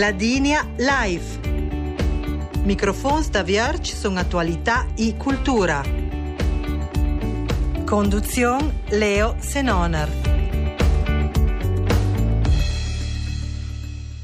Ladinia Live. Microfons da Vierge sono attualità e cultura. Conduzione Leo Senoner.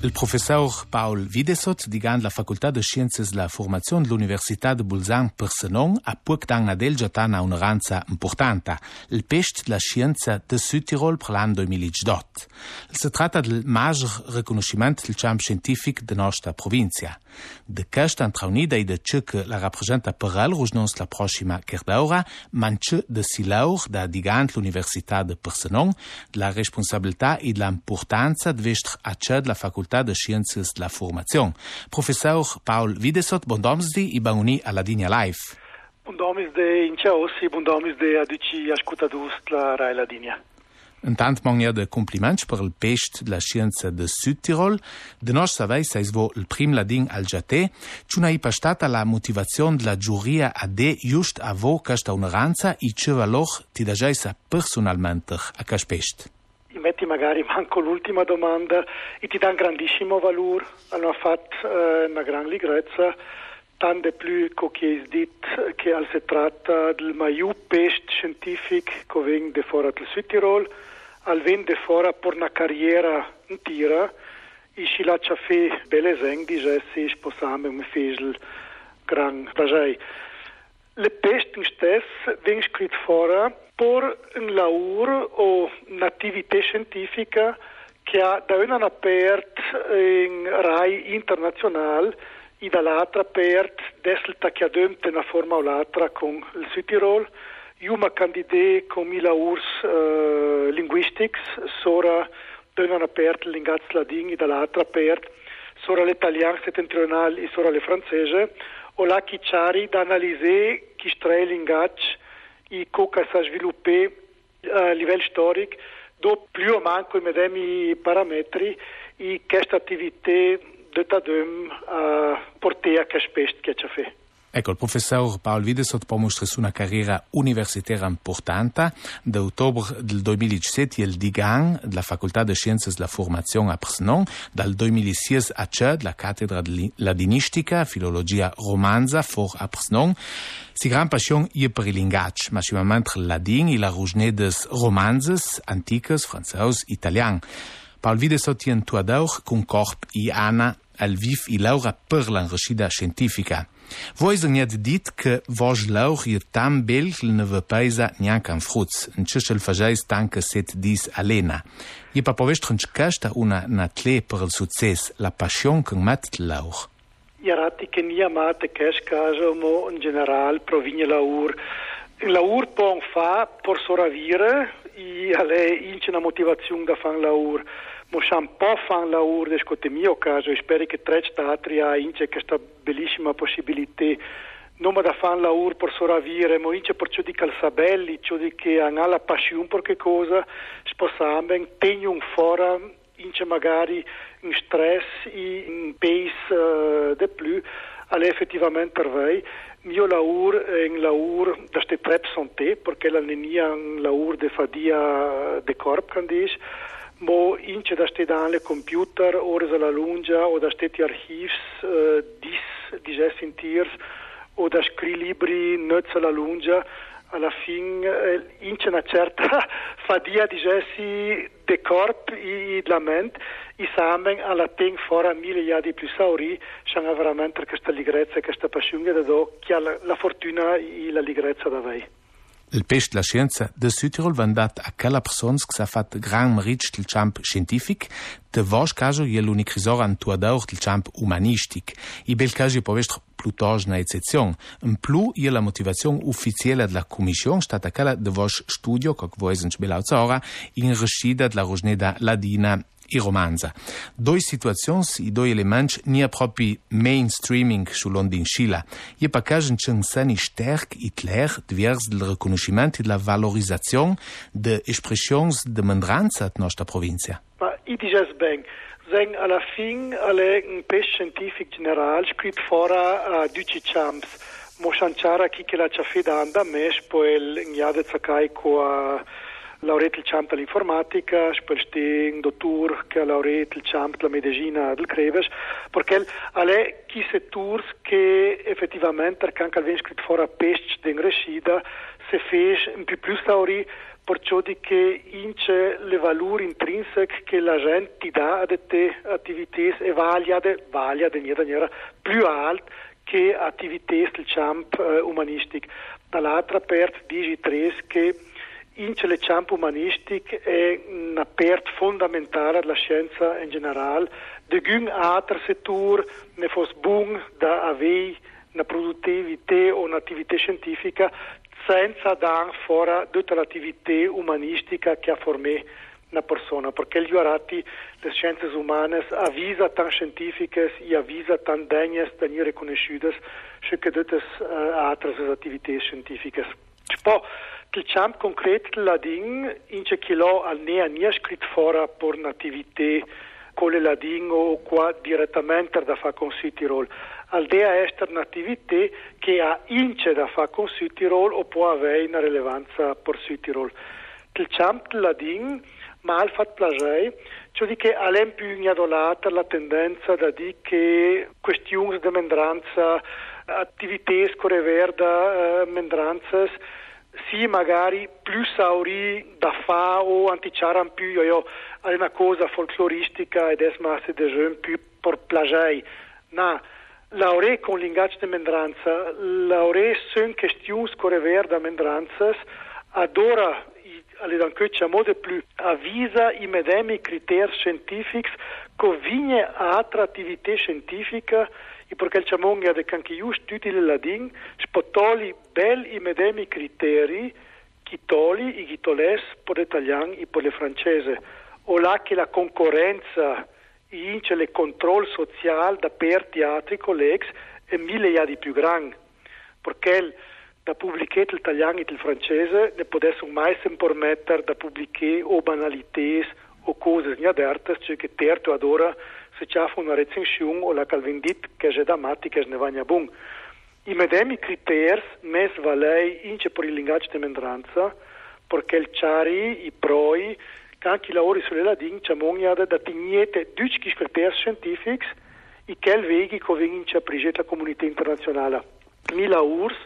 Il professor Paul Videsot, digant la Facultà de Sciences la Formazione dell'Università de Bolzan per Senon, ha puc dan Adel Giatana un'oranza importante, il pest la scienza de Südtirol per l'anno 2018. Si tratta del maggior riconoscimento del camp scientific de nostra provincia. De questa intraunida e de ciò che la rappresenta per el rusnons la prossima kerdaura, manche de silaur da digant l'Università de Persenon, la responsabilità e l'importanza de vestr acced la Facultà Facultà de Sciences de la Formazione. Professor Paul Videsot, bon domsdi e boni alla Digna Live. Bon domsdi in Ciaossi, bon domsdi a tutti ascoltatori la Rai Ladinia. Intant mangia de compliments per il pest de la scienza de Südtirol. De nos savei sais vo il prim ladin al jate, ciuna i pastata la motivazione de la giuria a de just a vo casta onoranza i ce valoch ti da jaisa personalmente a cas pest metti magari manco l'ultima domanda e ti dà un grandissimo valore. Hanno fatto eh, una gran ligrezza, tanto più che è detto che si tratta del maiù pest scientifico che viene da fuori dal Südtirol, al viene da fuori per una carriera intera e si lascia fare belle zeng di gessi sposame un fesel gran. Le peste stesse vengono scritte fuori un lavoro o un'attività scientifica che ha da una aperta in RAI internazionale e dall'altra aperta desselta che in una forma o l'altra con il Südtirol. Io mi candidato con mille urs uh, linguistics, sora da una aperta l'ingaz ladin e dall'altra aperta sora l'italiano settentrionale e sora le francese, o la chiari da analizzare chi tre linguaggi e coca sa sviluppare a livello storico do più o manco i medesimi parametri e questa attività de tadum a portare a che spesso che ci fa. Ecco, il professor Paul Videsot può mostrare una carriera universitaria importante. Da ottobre del 2017 il Digan della Facoltà di Scienze della Formazione a Presnon, dal 2006 a CED, la cattedra di ladinistica, filologia romanza, for a Presnon. Si gran passion ie per il linguaggio, massimamente il ladin e la rugine des romanzes antiques, franceus, italian. Paul Videsot tien tuadauch con corp i ana al viv i laura per l'enrichida scientifica. Voi zăniat dit că vos laur e tam bel că ne vă paisa neanche în fruț, în ce și-l făgeais tancă set dis alena. E pa povesti în casta una natle per il succes, la passion că mat laur. Iarati che nia mate cash caso mo in general provigne laur. Laur pon fa por soravire e ale ince na motivazione da fan laur. Moșam po fan la ur, deci cote mio caso, spero che tre stati a ince questa bellissima possibilità non da fan la ur per soravvire, ma ince per ciò di calzabelli, ciò di che hanno la passione per che cosa, sposame, tegno un fora, ince magari in stress, in pace uh, de più, alle effettivamente per voi. Mio lavoro è un lavoro da ste tre santé, perché la nenia un lavoro de fadia de corp, candice, Mo ince da ste dan le computer, ores a la lunga, o da ste archivs, uh, dis, diges intiers, o da scri libri, nöts a la lunga, alla fin eh, ince una certa fadia digesi de corp e de la ment i samen alla ting fora mille ja di più sauri c'hanno veramente questa ligrezza e questa passione da do che ha la, la fortuna e la ligrezza da vei. Il pest la scienza de Südtirol vandat a quella persona che ha fatto gran merito del camp scientific, de vos caso è l'unico risor antuador del camp umanistic. I bel caso può essere piuttosto una eccezione. In più, è la motivazione ufficiale della commissione stata quella de vos studio, che voi siete bella in rescida della rosneda ladina i romanza. Doi situazions i doi elements nia propi mainstreaming su Londin Scila. Je pacagen c'en sani sterk i cler divers del reconocimento e della valorizzazione de expressions de mandranza at nostra provincia. Ma i is ben, bang. Zeng alla fin alle un pes scientific general scrit fora a duci champs. Mo chanchara chi che la ciafida anda mesh po el ngiade zakai ko a uh, laureato il campo dell'informatica, un dottore che ha laureato il campo della medicina del Creves, perché è chi settori che effettivamente, anche al scritto fuori a pesce d'ingrescida, se fece un più più sauri perciò di che ince le valori intrinseche che la gente ti dà a te attività e vaglia vaglia de maniera più alta che attività del camp eh, umanistic. Dall'altra parte dici tres che in le camp umanistic è una parte fondamentale della scienza in generale. De gun altro settore ne fosse buon da avere una produttività o un'attività scientifica senza dar fuori tutta l'attività umanistica che ha formato una persona, perché gli orati, le scienze umane, avvisa tan scientifiche e avvisa tan degne essere riconosciute che tutte uh, altre attività scientifiche. Poi, il campo concreto la ding, in che chilo al ne ha nie scritto fuori per un'attività con le lading o qua direttamente da fare con Tirol aldea est un'attività che ha ince da fare con Südtirol o può avere una rilevanza per Südtirol. Il camp ladin mal fat plagei, cioè di che all'em più ignadolata la tendenza da dire che questioni di mendranza, attività score verda, eh, mendranzas, sì magari più sauri da fa o anticiaran più io, io è una cosa folcloristica ed è masse de più per plagei. No, Laure con l'ingaggio di mendranza, laure sunt questioni score ver da mendranzas, adora alle dancocia mode più avvisa i medesimi criteri scientifici che vigne a altra attività scientifica e perché il ciamonga de canche io studi il ladin spotoli bel i medesimi criteri chi toli i gitoles per l'italiano e per le francese. O là che la concorrenza ince le control social da per teatri colleghi è mille di più grande perché da pubblicare l'italiano e il francese ne potessero mai permettere da pubblicare o banalità o cose gnaderte cioè che terzo ad ora se c'è una recensione o la calvindit che è da matti che ne va bun i medesimi criteri mes valei ince per il linguaggio di mendranza perché il ciari, i proi anche i lavori sulle ladin c'è da tignete duci criteri scientifici e che veghi che vengono in la comunità internazionale. Mila urs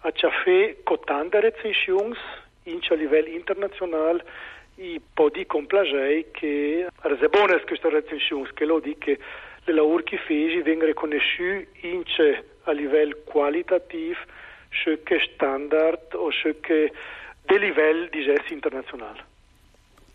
a già fatto cotante recensioni in a livello internazionale e può di complagei che è buone queste recensioni che lo dico che lavori che feci vengono riconosciuti a livello qualitativo, che standard o che di livello di gesto internazionale.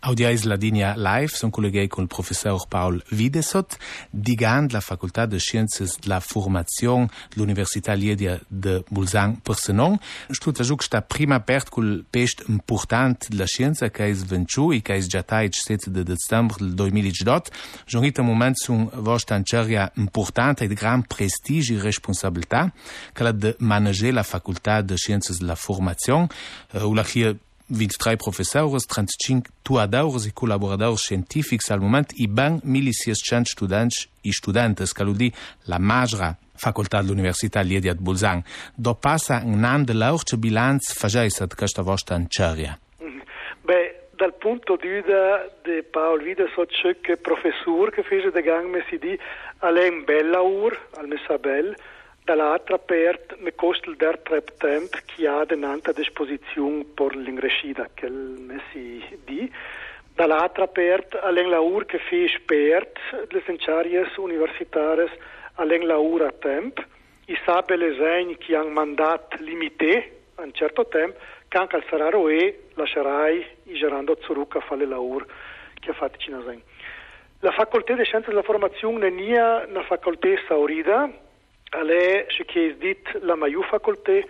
Audiais la linea live son colleguei con il professor Paul Videsot, digant la Facultà de Sciences de la Formazione dell'Università Liedia de Bulzang per Senon. Stut a sta prima pert col pest important de la scienza che è svenciu e che è già il 7 de dicembre del 2018. Jonit un moment sun vostra anceria importante e di gran prestigio e responsabilità che la de manager la Facultà de Sciences de la Formazione, uh, u la 23 professores, 35 tuadores e colaboradores científicos al moment e ben 1600 students e studentes, que di la magra facoltà dell'Università Liedia di Bolzan. Do passa un anno de lauce bilanz fageisa di questa vostra anceria? Beh, dal punto di vista di Paolo Vida so che professore che fece de gang me si di, è un bella ur, al Messabel, dall'altra parte mi costa il der trep temp che ha denante a disposizione per l'ingrescita che mi si di. Dall'altra parte allen la ur che fi spert le senciaries universitaries allen la ur a temp. I sabe le segni che han mandat limité a un certo tempo che anche al sararo e lascerai i gerando zurucca a fare la ur che ha fatto cinasen la facoltà di scienze della formazione è una facoltà saurida la maiu facolté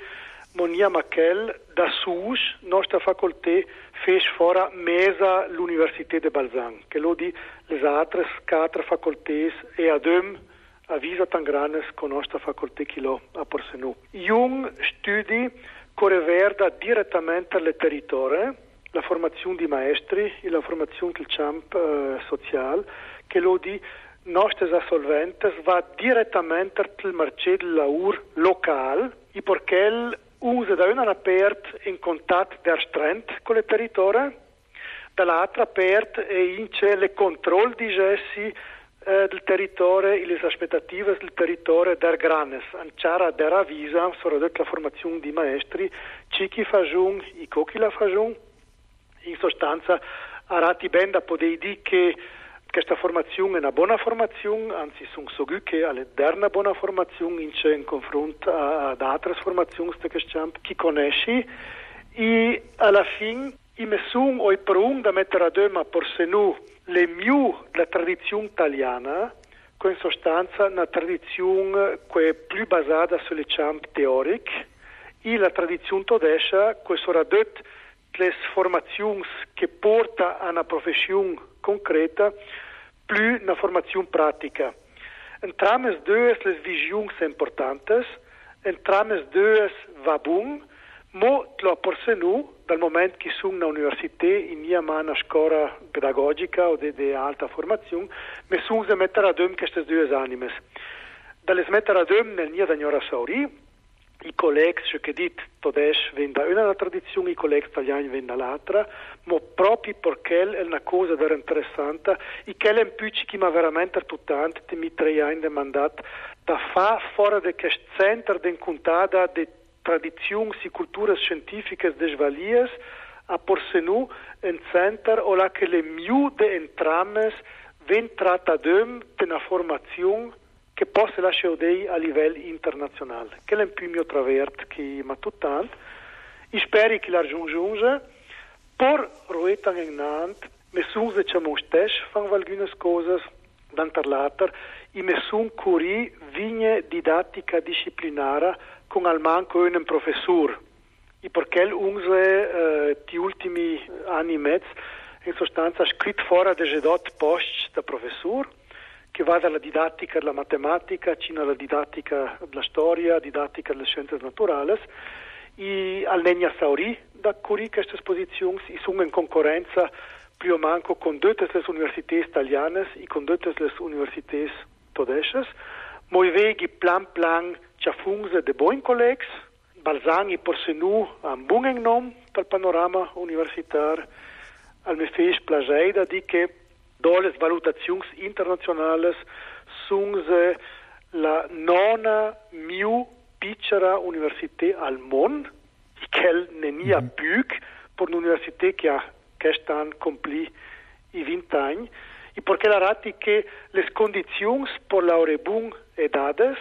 monia maquel da sus nostra facolté fes fora mesa l'université de Balzan che lo di les altres quatre facoltés e adem avisa tan granes con nostra facolté che lo a Porsenu. Jung studi correverda direttamente alle territorie la formazione di maestri e la formazione del camp eh, social che lo di nostres assolventes va direttamente al marché del lavoro locale perché usa da una apert in contatto der strand con le territori dall'altra parte e in c'è il controllo di gessi eh, del territorio e le aspettative del territorio der Granes. Anciara der avvisa, soprattutto la formazione di maestri, ci chi fa giun, i cocchi la fa giun. In sostanza, a rati ben da poter dire che questa formazione è una buona formazione, anzi sono so che è una buona formazione in, confronto ad altre formazioni che conosci e alla fine i messun o i prung da mettere a dema por se nu le miu la tradizione italiana che in sostanza una tradizione che è più basata sulle champ teoriche e la tradizione tedesca che sono dot le formazioni che porta a una professione concreta più una formazione pratica. Entrambe due le visioni sono importanti, entrambe due va bene, ma lo porsenu, dal momento che sono all'università, in mia mano scuola pedagogica o di alta formazione, mi sono a mettere a due queste due anime. Dalle mettere a due nel mio dagnora sauri, i colleghi che dit todesh vengono da una tradizione, i colleghi italiani vengono dall'altra, ma proprio perché è una cosa vera interessante e che è un po' che mi veramente tutt'anti, mi tre anni di mandato, da fa fuori da questo centro di incontrata di tradizioni e culture scientifiche desvalies a Porsenu, un centro o la che le miu de entrames ven trattadem de una formazione che possa lasciare a livello internazionale. Che è po' mio travert che mi tuttant. E spero che la raggiunge. Per roetan in Nant, mi sono che ci stesso fanno alcune cose d'antar later e sono curi vigne didattica disciplinare con al manco un professor. E perché eh, die ultimi anni e mezzo in sostanza scritto fuori da gedot post da professor che va dalla didattica della matematica fino alla didattica della storia, didattica delle scienze naturali e al Negna Sauri da curi queste esposizioni sono in concorrenza più o meno con tutte le università italiane e con tutte le università tedesche. Moi vegi plan plan c'ha funze de buon collegs, Balzani por se nu un buon nom per panorama universitar, al me fes plageida di che internazionali sono la nona miu piccera università al mondo, che ne nia mm -hmm. più per un'università che ha quest'anno compli i 20 anni, e perché la rati che le condizioni per laurebun e dades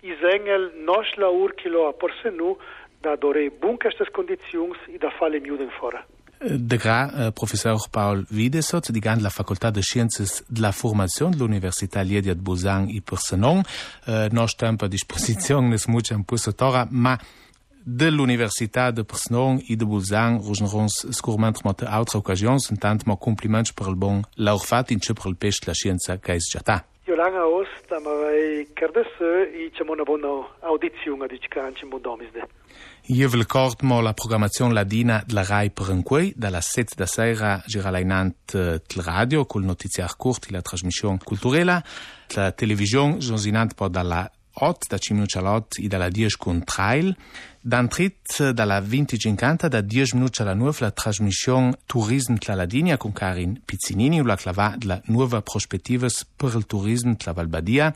Isengel nos la urkilo a porsenu da dore bun queste condizioni e da fare miuden fora. De gra, eh, professor Paul Wiedesot, di la Facoltà de Sciences de la Formazione dell'Università Liedia de Busan e Persenon. Eh, no stampa a disposizione, nes mucha un pussatora, ma dell'Università de Persenon e de Busan rosnerons scurment mo altre occasioni, tant mo compliments per il bon laur fat in per il pes la scienza che è già Jolanga Ost, ma vai cardesse e c'è una buona audizione di Cicanci Modomisde. Io vi ricordo la programmazione ladina della RAI per un quei, dalla 7 da sera giralainant il radio col notiziar corto e la trasmissione culturale, la televisione giornalante poi dalla 8 da 5 minuti all'otto e dalla 10 con. D'antrit dalla 20.50 da 10 minuti alla 9 la trasmissione Turismo tra la Dinia con Karin Pizzinini la clavà della nuova prospettiva per il turismo tra Valbadia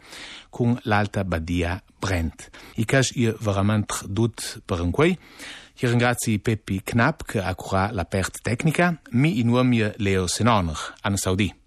con l'Alta Badia Brent. I cash io veramente dut per un quei. Io ringrazio Peppi Knapp che ha curato la perte tecnica, mi in nome Leo Senoner, Anna Saudi.